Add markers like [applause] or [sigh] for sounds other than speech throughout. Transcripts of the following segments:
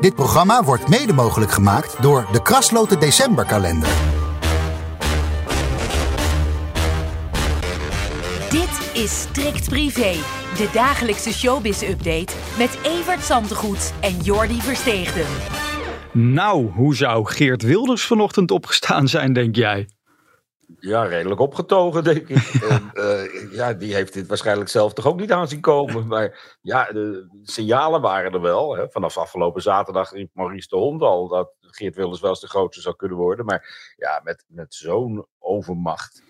Dit programma wordt mede mogelijk gemaakt door de Krasloten Decemberkalender. Dit is Strikt Privé, de dagelijkse showbiz-update met Evert Zandegoed en Jordi Versteegden. Nou, hoe zou Geert Wilders vanochtend opgestaan zijn, denk jij? Ja, redelijk opgetogen, denk ik. [laughs] en, eh, ja, die heeft dit waarschijnlijk zelf toch ook niet aan zien komen. [laughs] Maar ja, de signalen waren er wel. Hè. Vanaf afgelopen zaterdag riep Maurice de Hond al dat Geert Wilders wel eens de grootste zou kunnen worden. Maar ja, met, met zo'n overmacht.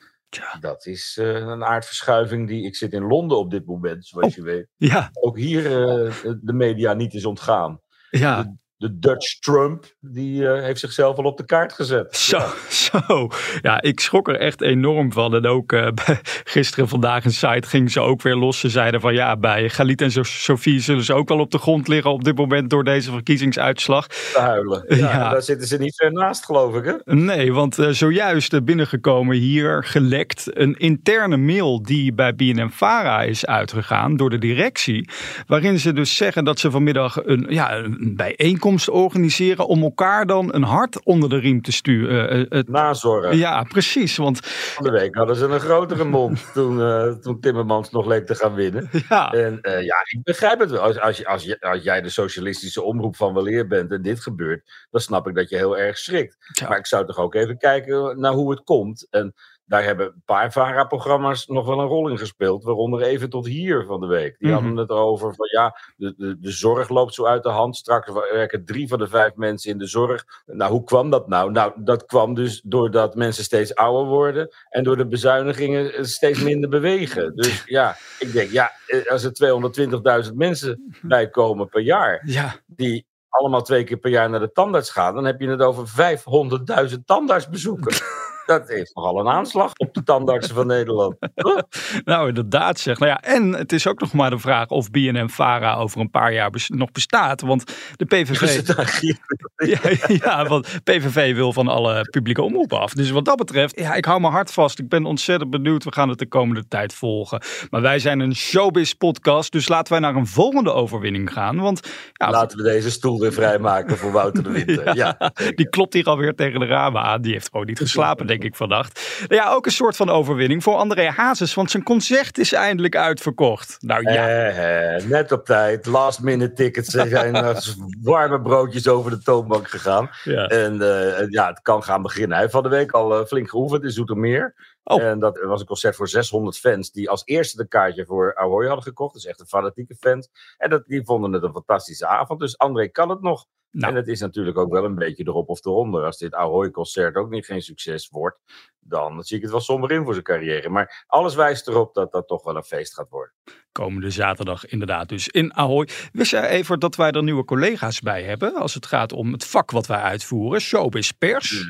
Dat is uh, een aardverschuiving die. Ik zit in Londen op dit moment, zoals Oh, je weet. Ja, Ook hier eh, de media niet is ontgaan. ja. De, Dutch Trump, die eh, heeft zichzelf al op de kaart gezet. [laughs] Zo, zo. Ja, ik schrok er echt enorm van. En ook eh, [laughs] gisteren vandaag in site ging ze ook weer los. Ze zeiden van ja, bij Galit en So- Sophie zullen ze ook wel op de grond liggen op dit moment door deze verkiezingsuitslag. Te huilen. [laughs] Ja, Daar zitten ze niet ver naast, geloof ik. Hè? Nee, want eh, zojuist binnengekomen hier gelekt een interne mail die bij BNM-Vara is uitgegaan door de directie. Waarin ze dus zeggen dat ze vanmiddag een, ja, een bijeenkomst organiseren om elkaar dan een hart onder de riem te sturen. Eh, eh, het- Nazorg. ja, precies. Want Van de week hadden ze een grotere mond [laughs] toen, eh, toen Timmermans nog leek te gaan winnen. ja, En eh, ja, ik begrijp het wel. Als, als, je, als, je, als jij de socialistische omroep van weleer bent en dit gebeurt, dan snap ik dat je heel erg schrikt. Ja. Maar ik zou toch ook even kijken naar hoe het komt. En daar hebben een paar VARA-programma's nog wel een rol in gespeeld. Waaronder even tot hier van de week. Die Mhm. hadden het erover van ja, de, de, de zorg loopt zo uit de hand. Straks werken drie van de vijf mensen in de zorg. Nou, hoe kwam dat nou? Nou, dat kwam dus doordat mensen steeds ouder worden. En door de bezuinigingen steeds minder bewegen. Dus ja, ik denk ja, eh, als er 220.000 mensen bij komen per jaar. ja, Die allemaal twee keer per jaar naar de tandarts gaan. Dan heb je het over 500.000 tandartsbezoeken. [laughs] Dat heeft nogal een aanslag op de tandartsen van Nederland. [laughs] Nou inderdaad zeg. Nou ja, en het is ook nog maar de vraag of BNM-Vara over een paar jaar bes- nog bestaat. Want de PVV... [laughs] Ja, ja, want PVV wil van alle publieke omroepen af. Dus wat dat betreft, ja, ik hou mijn hart vast. Ik ben ontzettend benieuwd. We gaan het de komende tijd volgen. Maar wij zijn een showbiz-podcast, dus laten wij naar een volgende overwinning gaan. Want ja, Laten we deze stoel weer vrijmaken voor Wouter de Winter. [laughs] Ja, die klopt hier alweer tegen de ramen aan. Die heeft gewoon niet geslapen, denk ik, vannacht. Ja, ook een soort van overwinning voor André Hazes, want zijn concert is eindelijk uitverkocht. Nou ja, Eh, eh, net op tijd. Last minute tickets Ze zijn als [laughs] warme broodjes over de toonbank gegaan. ja. En eh, ja, het kan gaan beginnen. Hij heeft van de week al eh, flink geoefend in Zoetermeer. Oh. En dat was een concert voor 600 fans die als eerste de kaartje voor Ahoy hadden gekocht. Dus echt een fanatieke fans. En dat, die vonden het een fantastische avond. Dus André kan het nog. Nou. En het is natuurlijk ook wel een beetje erop of eronder. Als dit Ahoy-concert ook niet geen succes wordt, dan zie ik het wel somber in voor zijn carrière. Maar alles wijst erop dat dat toch wel een feest gaat worden. komende zaterdag inderdaad dus in Ahoy. Wist jij even dat wij er nieuwe collega's bij hebben als het gaat om het vak wat wij uitvoeren, showbiz pers?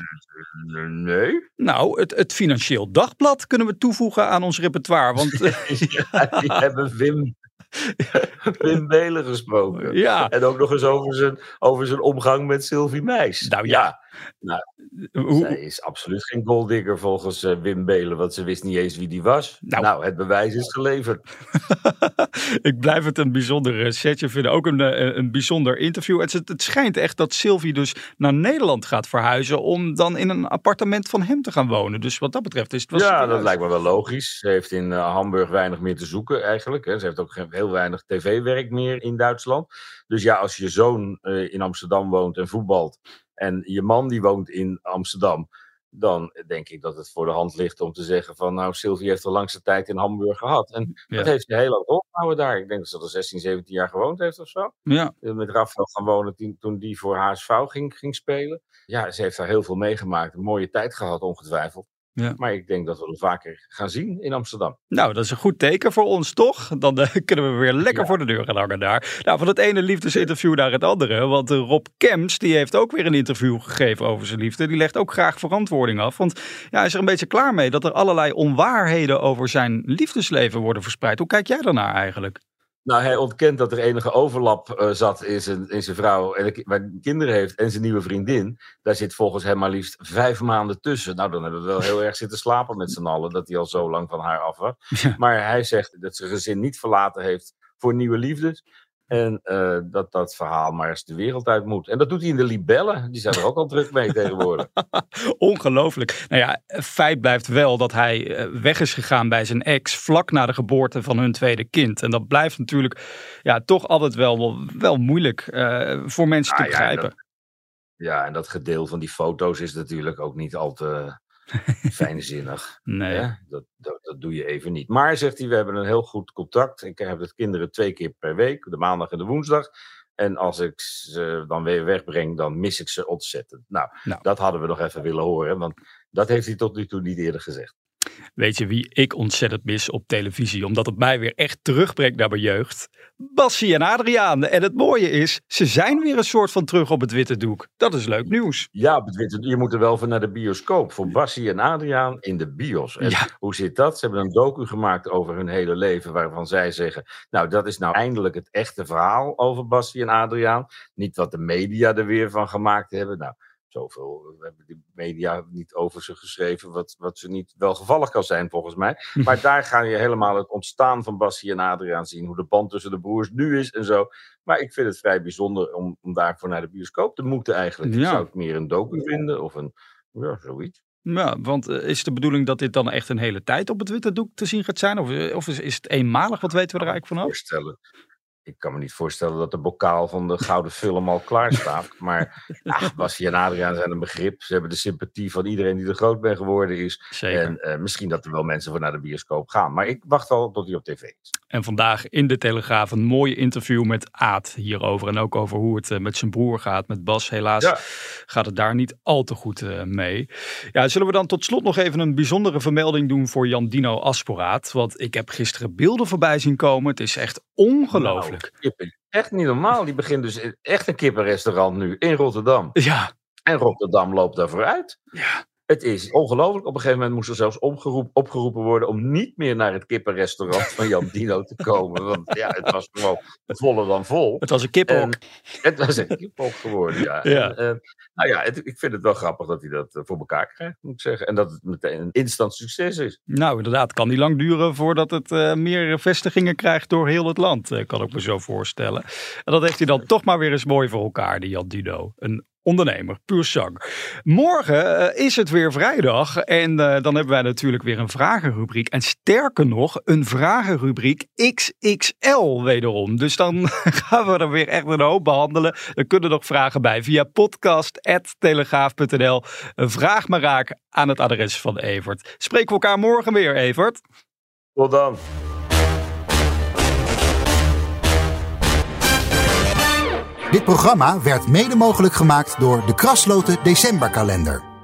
Nee? Nou, het, het Financieel Dagblad kunnen we toevoegen aan ons repertoire, want [laughs] Ja, die hebben Wim, [laughs] Wim Belen gesproken. ja, En ook nog eens over zijn, over zijn omgang met Sylvie Meis. Nou ja. Hoe, Zij is absoluut geen golddigger volgens eh, Wim Belen, want ze wist niet eens wie die was. Nou. Nou, het bewijs is geleverd. [laughs] ik blijf het een bijzonder eh, setje vinden. Ook een, eh, een bijzonder interview. Het, het schijnt echt dat Sylvie dus naar Nederland gaat verhuizen om dan in een appartement van hem te gaan wonen. Dus wat dat betreft is het wel ja, serieus. dat lijkt me wel logisch. Ze heeft in eh, Hamburg weinig meer te zoeken eigenlijk. Hè. Ze heeft ook heel weinig tv-werk meer in Duitsland. Dus ja, als je zoon eh, in Amsterdam woont en voetbalt en je man die woont in Amsterdam, dan denk ik dat het voor de hand ligt om te zeggen van nou, Sylvie heeft de langste tijd in Hamburg gehad. En Ja. dat heeft ze heel lang volgehouden daar. Ik denk dat ze er 16, 17 jaar gewoond heeft of zo. Ja, Eh, Met Rafael gaan wonen toen, toen die voor HSV ging, ging spelen. Ja, ze heeft daar heel veel meegemaakt. Een mooie tijd gehad, ongetwijfeld. Ja. Maar ik denk dat we het vaker gaan zien in Amsterdam. Nou, dat is een goed teken voor ons, toch? Dan uh, [laughs] kunnen we weer lekker voor de deur gaan hangen daar. Nou, van het ene liefdesinterview naar het andere. Want uh, Rob Kems, die heeft ook weer een interview gegeven over zijn liefde. Die legt ook graag verantwoording af. Want ja, hij is er een beetje klaar mee dat er allerlei onwaarheden over zijn liefdesleven worden verspreid. Hoe kijk jij daarnaar eigenlijk? Nou, hij ontkent dat er enige overlap uh, zat in zijn, in zijn vrouw, en waar kinderen heeft en zijn nieuwe vriendin. Daar zit volgens hem maar liefst vijf maanden tussen. Nou, dan hebben we wel heel erg zitten slapen met z'n allen, dat hij al zo lang van haar af was. Maar hij zegt dat zijn gezin niet verlaten heeft voor nieuwe liefdes. En uh, dat dat verhaal maar eens de wereld uit moet. En dat doet hij in de libellen. Die zijn er ook al [laughs] druk mee tegenwoordig. [laughs] Ongelooflijk. Nou ja, feit blijft wel dat hij eh, weg is gegaan bij zijn ex vlak na de geboorte van hun tweede kind. En dat blijft natuurlijk ja, toch altijd wel, wel moeilijk uh, voor mensen te begrijpen. Ja, dat, ja, en dat gedeel van die foto's is natuurlijk ook niet al te [laughs] fijnzinnig. Nee. Dat, dat, dat, doe je even niet. Maar zegt hij, we hebben een heel goed contact. Ik heb de kinderen twee keer per week, de maandag en de woensdag. En als ik ze dan weer wegbreng, dan mis ik ze ontzettend. Nou, nou, dat hadden we nog even willen horen, want dat heeft hij tot nu toe niet eerder gezegd. Weet je wie ik ontzettend mis op televisie, omdat het mij weer echt terugbrengt naar mijn jeugd? Bassie en Adriaan. En het mooie is, ze zijn weer een soort van terug op het witte doek. Dat is leuk nieuws. Ja, op het witte Je moet er wel van naar de bioscoop. Voor Bassie en Adriaan in de bios. En ja. hoe zit dat? Ze hebben een docu gemaakt over hun hele leven, waarvan zij zeggen, nou dat is nou eindelijk het echte verhaal over Bassie en Adriaan. Niet wat de media er weer van gemaakt hebben. Nou, zoveel we hebben de media niet over ze geschreven, wat, wat ze niet wel gevallig kan zijn volgens mij. [laughs] Maar daar ga je helemaal het ontstaan van Bassie en Adriaan zien, hoe de band tussen de broers nu is en zo. Maar ik vind het vrij bijzonder om, om daarvoor naar de bioscoop te moeten eigenlijk. Ja. Zou ik meer een docu vinden of een, ja, zoiets. Ja, want eh, is de bedoeling dat dit dan echt een hele tijd op het witte doek te zien gaat zijn? Of, eh, of is, is het eenmalig? Wat weten we er eigenlijk vanaf? Voorstellen ik kan me niet voorstellen dat de bokaal van de gouden film al klaar staat. Maar ach, [laughs] Basje en Adriaan zijn een begrip. Ze hebben de sympathie van iedereen die er groot ben geworden is. Zeker. En uh, misschien dat er wel mensen voor naar de bioscoop gaan. Maar ik wacht wel tot hij op tv is. En vandaag in de Telegraaf een mooi interview met Aad hierover. En ook over hoe het uh, met zijn broer gaat. Met Bas helaas ja. gaat het daar niet al te goed uh, mee. Ja, zullen we dan tot slot nog even een bijzondere vermelding doen voor Jan Dino Asporaat. Want ik heb gisteren beelden voorbij zien komen. Het is echt ongelooflijk. Nou, kippen. Echt niet normaal. Die begint dus echt een kippenrestaurant nu in Rotterdam. Ja. En Rotterdam loopt daar vooruit. Ja. Het is ongelooflijk. Op een gegeven moment moest er zelfs omgeroep, opgeroepen worden om niet meer naar het kippenrestaurant van Jan Dino te [laughs] komen. Want ja, het was gewoon voller dan vol. Het was een kippenhok. Het was een kippenhok geworden, ja. ja. En, en, nou ja, het, ik vind het wel grappig dat hij dat uh, voor elkaar krijgt, moet ik zeggen. En dat het meteen een instant succes is. Nou, inderdaad. Kan niet lang duren voordat het uh, meer vestigingen krijgt door heel het land. Kan ik me zo voorstellen. En dat heeft hij dan toch maar weer eens mooi voor elkaar, die Jan Dino. Een ondernemer, puur zang. Morgen uh, is het weer vrijdag en uh, dan hebben wij natuurlijk weer een vragenrubriek. En sterker nog, een vragenrubriek XXL wederom. Dus dan [laughs] gaan we er weer echt een hoop behandelen. Er kunnen nog vragen bij via podcast.telegraaf.nl. Vraag maar raak aan het adres van Evert. Spreken we elkaar morgen weer, Evert. Tot dan. Dit programma werd mede mogelijk gemaakt door de Krasloten Decemberkalender.